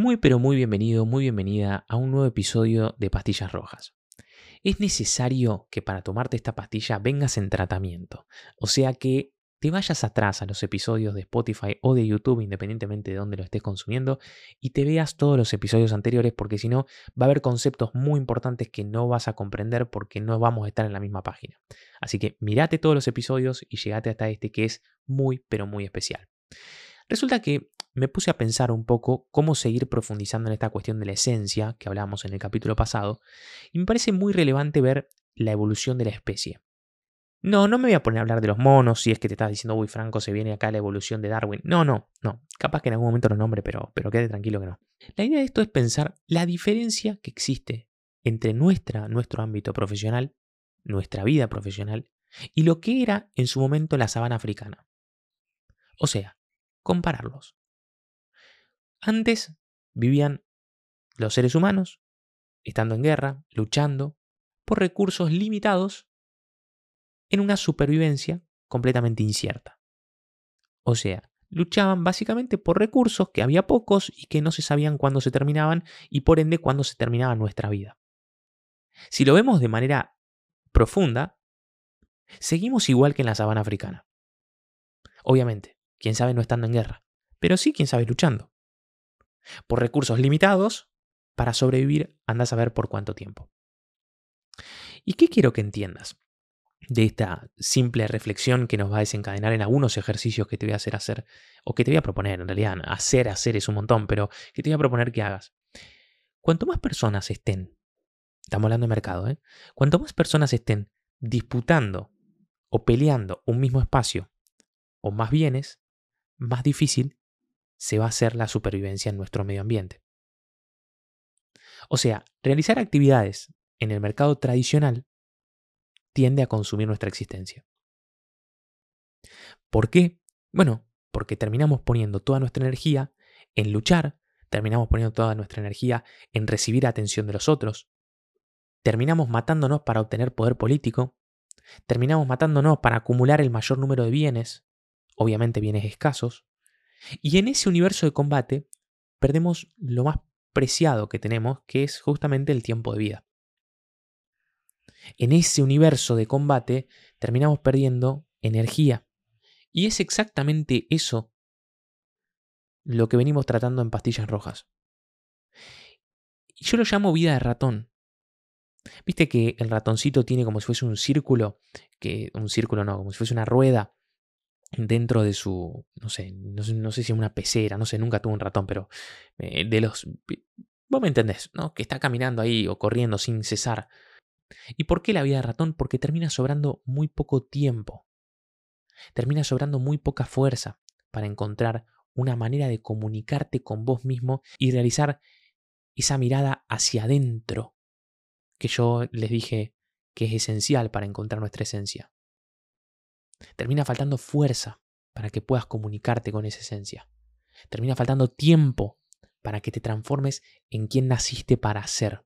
Muy pero muy bienvenido, muy bienvenida a un nuevo episodio de Pastillas Rojas. Es necesario que para tomarte esta pastilla vengas en tratamiento, o sea que te vayas atrás a los episodios de Spotify o de YouTube, independientemente de dónde lo estés consumiendo, y te veas todos los episodios anteriores, porque si no, va a haber conceptos muy importantes que no vas a comprender porque no vamos a estar en la misma página. Así que mirate todos los episodios y llegate hasta este que es muy, pero muy especial. Resulta que me puse a pensar un poco cómo seguir profundizando en esta cuestión de la esencia que hablábamos en el capítulo pasado, y me parece muy relevante ver la evolución de la especie. No, no me voy a poner a hablar de los monos si es que te estás diciendo, uy, Franco, se viene acá la evolución de Darwin. No, no, no. Capaz que en algún momento lo nombre, pero, pero quede tranquilo que no. La idea de esto es pensar la diferencia que existe entre nuestra, nuestro ámbito profesional, nuestra vida profesional, y lo que era en su momento la sabana africana. O sea, compararlos. Antes vivían los seres humanos, estando en guerra, luchando, por recursos limitados en una supervivencia completamente incierta. O sea, luchaban básicamente por recursos que había pocos y que no se sabían cuándo se terminaban y por ende cuándo se terminaba nuestra vida. Si lo vemos de manera profunda, seguimos igual que en la sabana africana. Obviamente, quién sabe no estando en guerra, pero sí quién sabe luchando. Por recursos limitados, para sobrevivir, andas a ver por cuánto tiempo. ¿Y qué quiero que entiendas? de esta simple reflexión que nos va a desencadenar en algunos ejercicios que te voy a hacer hacer, o que te voy a proponer, en realidad, hacer, hacer es un montón, pero que te voy a proponer que hagas. Cuanto más personas estén, estamos hablando de mercado, ¿eh? cuanto más personas estén disputando o peleando un mismo espacio o más bienes, más difícil se va a hacer la supervivencia en nuestro medio ambiente. O sea, realizar actividades en el mercado tradicional tiende a consumir nuestra existencia. ¿Por qué? Bueno, porque terminamos poniendo toda nuestra energía en luchar, terminamos poniendo toda nuestra energía en recibir atención de los otros, terminamos matándonos para obtener poder político, terminamos matándonos para acumular el mayor número de bienes, obviamente bienes escasos, y en ese universo de combate perdemos lo más preciado que tenemos, que es justamente el tiempo de vida en ese universo de combate terminamos perdiendo energía. Y es exactamente eso lo que venimos tratando en pastillas rojas. Yo lo llamo vida de ratón. Viste que el ratoncito tiene como si fuese un círculo, que un círculo no, como si fuese una rueda dentro de su, no sé, no, sé si una pecera, no sé, nunca tuve un ratón, pero eh, de los, vos me entendés, ¿no? Que está caminando ahí o corriendo sin cesar ¿Y por qué la vida de ratón? Porque termina sobrando muy poco tiempo. Termina sobrando muy poca fuerza para encontrar una manera de comunicarte con vos mismo y realizar esa mirada hacia adentro que yo les dije que es esencial para encontrar nuestra esencia. Termina faltando fuerza para que puedas comunicarte con esa esencia. Termina faltando tiempo para que te transformes en quien naciste para ser.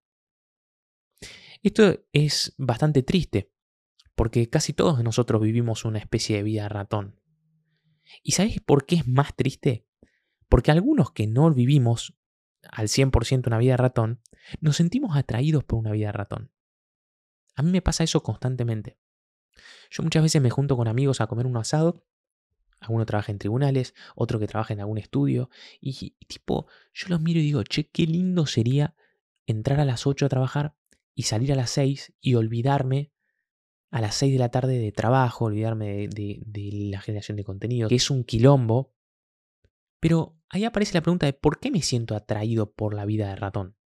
Esto es bastante triste, porque casi todos nosotros vivimos una especie de vida ratón. ¿Y sabéis por qué es más triste? Porque algunos que no vivimos al 100% una vida ratón, nos sentimos atraídos por una vida ratón. A mí me pasa eso constantemente. Yo muchas veces me junto con amigos a comer un asado, alguno trabaja en tribunales, otro que trabaja en algún estudio, y, tipo, yo los miro y digo, che, qué lindo sería entrar a las 8 a trabajar y salir a las 6 y olvidarme a las 6 de la tarde de trabajo, olvidarme de, la generación de contenido, que es un quilombo. Pero ahí aparece la pregunta de por qué me siento atraído por la vida de ratón.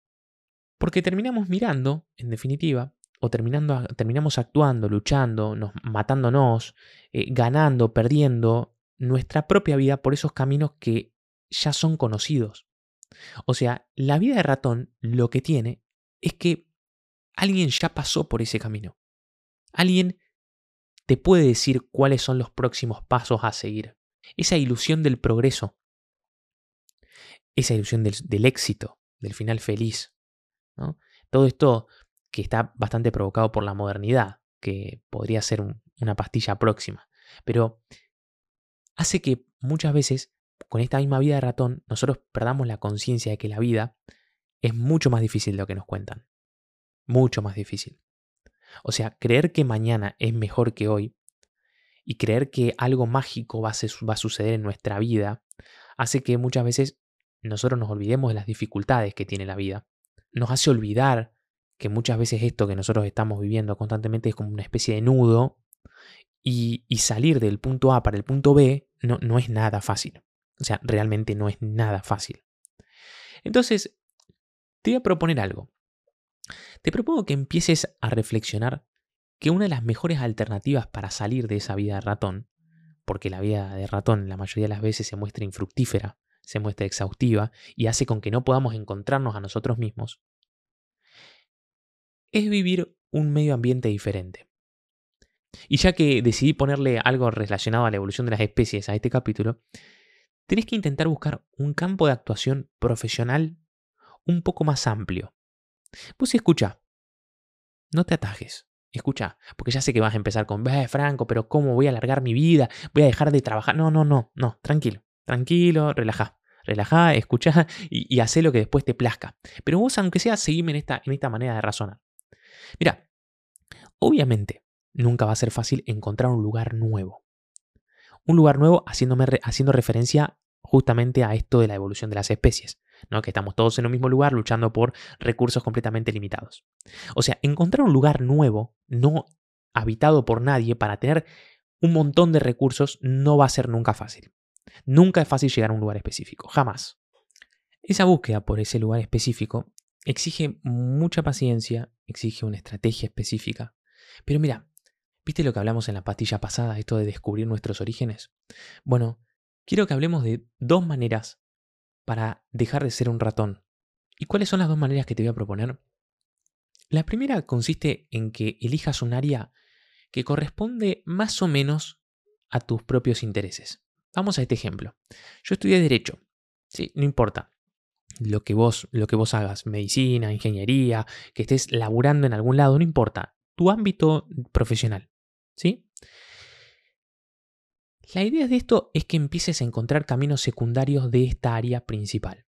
Porque terminamos mirando, en definitiva, o terminando, terminamos actuando, luchando, nos, matándonos, eh, ganando, perdiendo nuestra propia vida por esos caminos que ya son conocidos. O sea, la vida de ratón lo que tiene es que Alguien ya pasó por ese camino. Alguien te puede decir cuáles son los próximos pasos a seguir. Esa ilusión del progreso. Esa ilusión del, éxito, del final feliz. Todo esto que está bastante provocado por la modernidad, que podría ser una pastilla próxima. Pero hace que muchas veces con esta misma vida de ratón, nosotros perdamos la conciencia de que la vida es mucho más difícil de lo que nos cuentan. Mucho más difícil. O sea, creer que mañana es mejor que hoy y creer que algo mágico va a, suceder en nuestra vida hace que muchas veces nosotros nos olvidemos de las dificultades que tiene la vida. Nos hace olvidar que muchas veces esto que nosotros estamos viviendo constantemente es como una especie de nudo y, salir del punto A para el punto B no, no es nada fácil. O sea, realmente no es nada fácil. Entonces, te voy a proponer algo. Te propongo que empieces a reflexionar que una de las mejores alternativas para salir de esa vida de ratón, porque la vida de ratón la mayoría de las veces se muestra infructífera, se muestra exhaustiva y hace con que no podamos encontrarnos a nosotros mismos, es vivir un medio ambiente diferente. Y ya que decidí ponerle algo relacionado a la evolución de las especies a este capítulo, tenés que intentar buscar un campo de actuación profesional un poco más amplio. Vos escucha, no te atajes, escucha, porque ya sé que vas a empezar con, eh, Franco, pero ¿cómo voy a alargar mi vida? ¿Voy a dejar de trabajar? No, no, no, no, tranquilo, tranquilo, relaja, relaja, escucha y, y haz lo que después te plazca. Pero vos, aunque sea, seguime en esta, en esta manera de razonar. Mira, obviamente nunca va a ser fácil encontrar un lugar nuevo. Un lugar nuevo haciendo referencia justamente a esto de la evolución de las especies, ¿no? que estamos todos en un mismo lugar luchando por recursos completamente limitados. O sea, encontrar un lugar nuevo, no habitado por nadie, para tener un montón de recursos, no va a ser nunca fácil. Nunca es fácil llegar a un lugar específico, jamás. Esa búsqueda por ese lugar específico exige mucha paciencia, exige una estrategia específica. Pero mira, ¿viste lo que hablamos en la pastilla pasada, esto de descubrir nuestros orígenes? Bueno, quiero que hablemos de dos maneras para dejar de ser un ratón. ¿Y cuáles son las dos maneras que te voy a proponer? La primera consiste en que elijas un área que corresponde más o menos a tus propios intereses. Vamos a este ejemplo. Yo estudié derecho. Sí, no importa lo que vos, lo que vos hagas, medicina, ingeniería, que estés laburando en algún lado, no importa, tu ámbito profesional, ¿sí? La idea de esto es que empieces a encontrar caminos secundarios de esta área principal.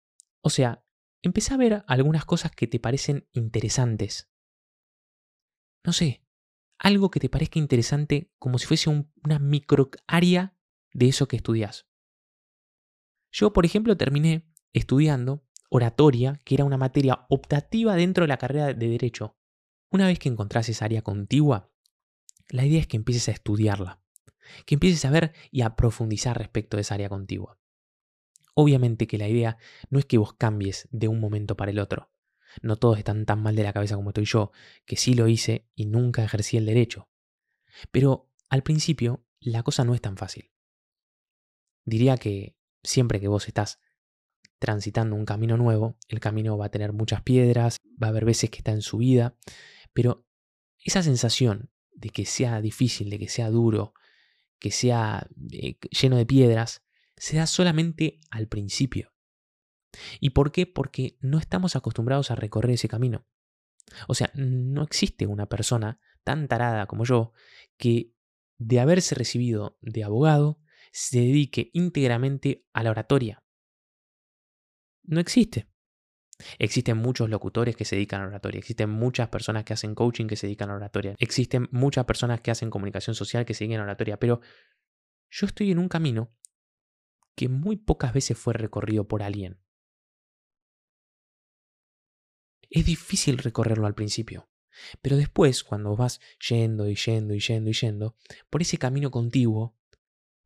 O sea, empieza a ver algunas cosas que te parecen interesantes. No sé, algo que te parezca interesante como si fuese una micro área de eso que estudias. Yo, por ejemplo, terminé estudiando oratoria, que era una materia optativa dentro de la carrera de Derecho. Una vez que encontrás esa área contigua, la idea es que empieces a estudiarla, que empieces a ver y a profundizar respecto de esa área contigua. Obviamente que la idea no es que vos cambies de un momento para el otro. No todos están tan mal de la cabeza como estoy yo, que sí lo hice y nunca ejercí el derecho. Pero al principio la cosa no es tan fácil. Diría que siempre que vos estás transitando un camino nuevo, el camino va a tener muchas piedras, va a haber veces que está en subida, pero esa sensación de que sea difícil, de que sea duro, que sea eh, lleno de piedras, se da solamente al principio. ¿Y por qué? Porque no estamos acostumbrados a recorrer ese camino. O sea, no existe una persona tan tarada como yo que de haberse recibido de abogado se dedique íntegramente a la oratoria, no existe. Existen muchos locutores que se dedican a oratoria, existen muchas personas que hacen coaching que se dedican a oratoria, existen muchas personas que hacen comunicación social que se dedican a oratoria, pero yo estoy en un camino que muy pocas veces fue recorrido por alguien. Es difícil recorrerlo al principio, pero después, cuando vas yendo y yendo y yendo y yendo, por ese camino contiguo,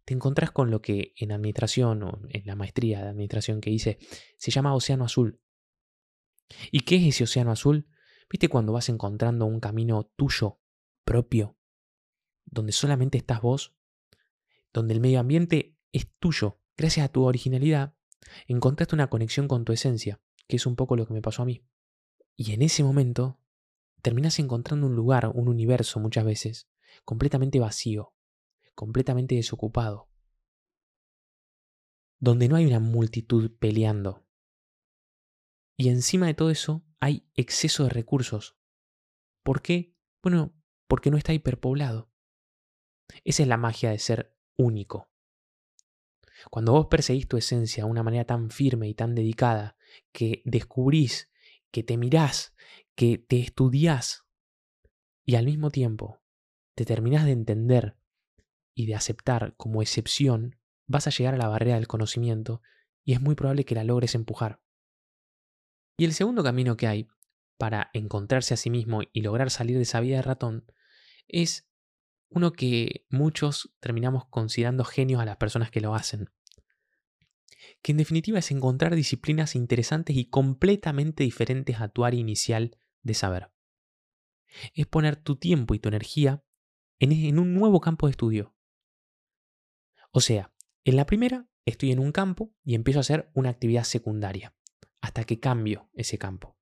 te encontrás con lo que en administración o en la maestría de administración que hice se llama océano azul. ¿Y qué es ese océano azul? ¿Viste cuando vas encontrando un camino tuyo, propio, donde solamente estás vos, donde el medio ambiente es tuyo, gracias a tu originalidad, encontraste una conexión con tu esencia, que es un poco lo que me pasó a mí. Y en ese momento terminas encontrando un lugar, un universo muchas veces, completamente vacío, completamente desocupado, donde no hay una multitud peleando. Y encima de todo eso hay exceso de recursos. ¿Por qué? Bueno, porque no está hiperpoblado. Esa es la magia de ser único. Cuando vos perseguís tu esencia de una manera tan firme y tan dedicada, que descubrís, que te mirás, que te estudiás y al mismo tiempo te terminás de entender y de aceptar como excepción, vas a llegar a la barrera del conocimiento y es muy probable que la logres empujar. Y el segundo camino que hay para encontrarse a sí mismo y lograr salir de esa vida de ratón es uno que muchos terminamos considerando genios a las personas que lo hacen. Que en definitiva es encontrar disciplinas interesantes y completamente diferentes a tu área inicial de saber. Es poner tu tiempo y tu energía en, en un nuevo campo de estudio. O sea, en la primera estoy en un campo y empiezo a hacer una actividad secundaria hasta que cambio ese campo.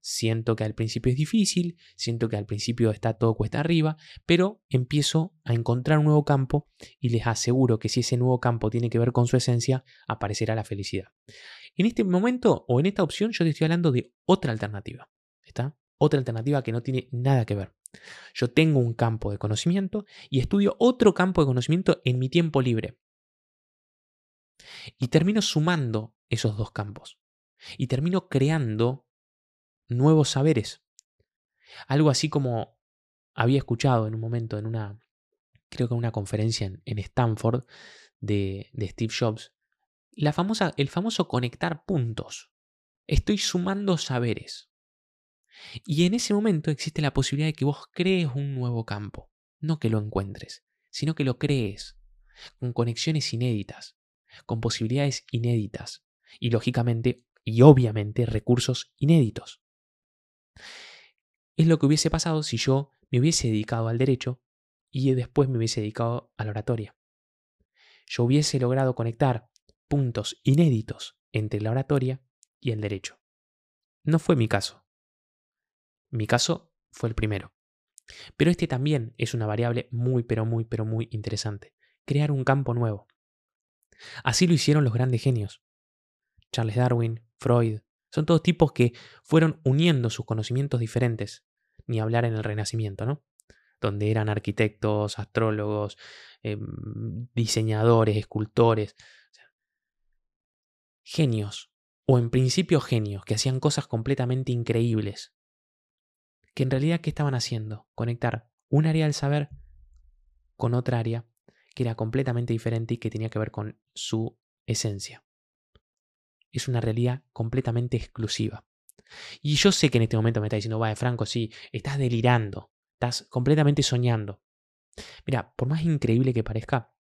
Siento que al principio es difícil, siento que al principio está todo cuesta arriba, pero empiezo a encontrar un nuevo campo y les aseguro que si ese nuevo campo tiene que ver con su esencia, aparecerá la felicidad. En este momento o en esta opción yo te estoy hablando de otra alternativa. ¿Está? Otra alternativa que no tiene nada que ver. Yo tengo un campo de conocimiento y estudio otro campo de conocimiento en mi tiempo libre. Y termino sumando esos dos campos. Y termino creando nuevos saberes. Algo así como había escuchado en un momento en una, creo que en una conferencia en, Stanford de, de, Steve Jobs, la famosa, el famoso conectar puntos. Estoy sumando saberes. Y en ese momento existe la posibilidad de que vos crees un nuevo campo. No que lo encuentres, sino que lo crees, con conexiones inéditas, con posibilidades inéditas y lógicamente y obviamente recursos inéditos. Es lo que hubiese pasado si yo me hubiese dedicado al derecho y después me hubiese dedicado a la oratoria. Yo hubiese logrado conectar puntos inéditos entre la oratoria y el derecho. No fue mi caso. Mi caso fue el primero. Pero este también es una variable muy, pero muy, pero muy interesante. Crear un campo nuevo. Así lo hicieron los grandes genios. Charles Darwin, Freud, son todos tipos que fueron uniendo sus conocimientos diferentes, ni hablar en el Renacimiento, ¿no? Donde eran arquitectos, astrólogos, em, diseñadores, escultores, genios, o en principio genios, que hacían cosas completamente increíbles. Que en realidad, ¿qué estaban haciendo? Conectar un área del saber con otra área que era completamente diferente y que tenía que ver con su esencia es una realidad completamente exclusiva. Y yo sé que en este momento me está diciendo, vaya, Franco, sí, estás delirando, estás completamente soñando. Mira, por más increíble que parezca,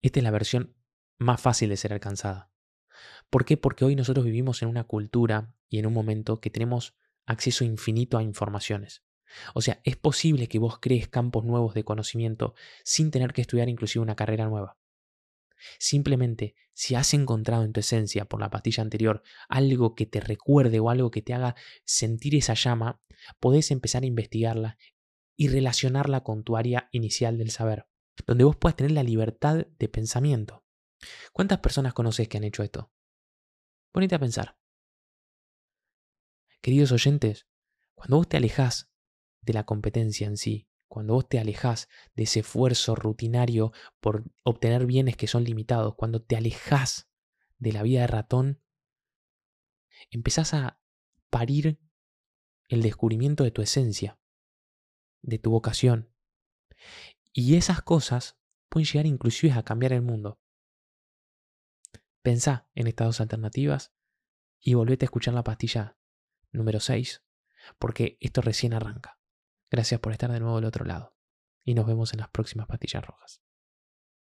esta es la versión más fácil de ser alcanzada. ¿Por qué? Porque hoy nosotros vivimos en una cultura y en un momento que tenemos acceso infinito a informaciones. O sea, es posible que vos crees campos nuevos de conocimiento sin tener que estudiar inclusive una carrera nueva. Simplemente, si has encontrado en tu esencia por la pastilla anterior algo que te recuerde o algo que te haga sentir esa llama, podés empezar a investigarla y relacionarla con tu área inicial del saber, donde vos puedas tener la libertad de pensamiento. ¿Cuántas personas conoces que han hecho esto? Ponete a pensar. Queridos oyentes, cuando vos te alejás de la competencia en sí, cuando vos te alejas de ese esfuerzo rutinario por obtener bienes que son limitados, cuando te alejas de la vida de ratón, empezás a parir el descubrimiento de tu esencia, de tu vocación. Y esas cosas pueden llegar inclusive a cambiar el mundo. Pensá en estas dos alternativas y volvete a escuchar la pastilla número 6, porque esto recién arranca. Gracias por estar de nuevo del otro lado. Y nos vemos en las próximas pastillas rojas.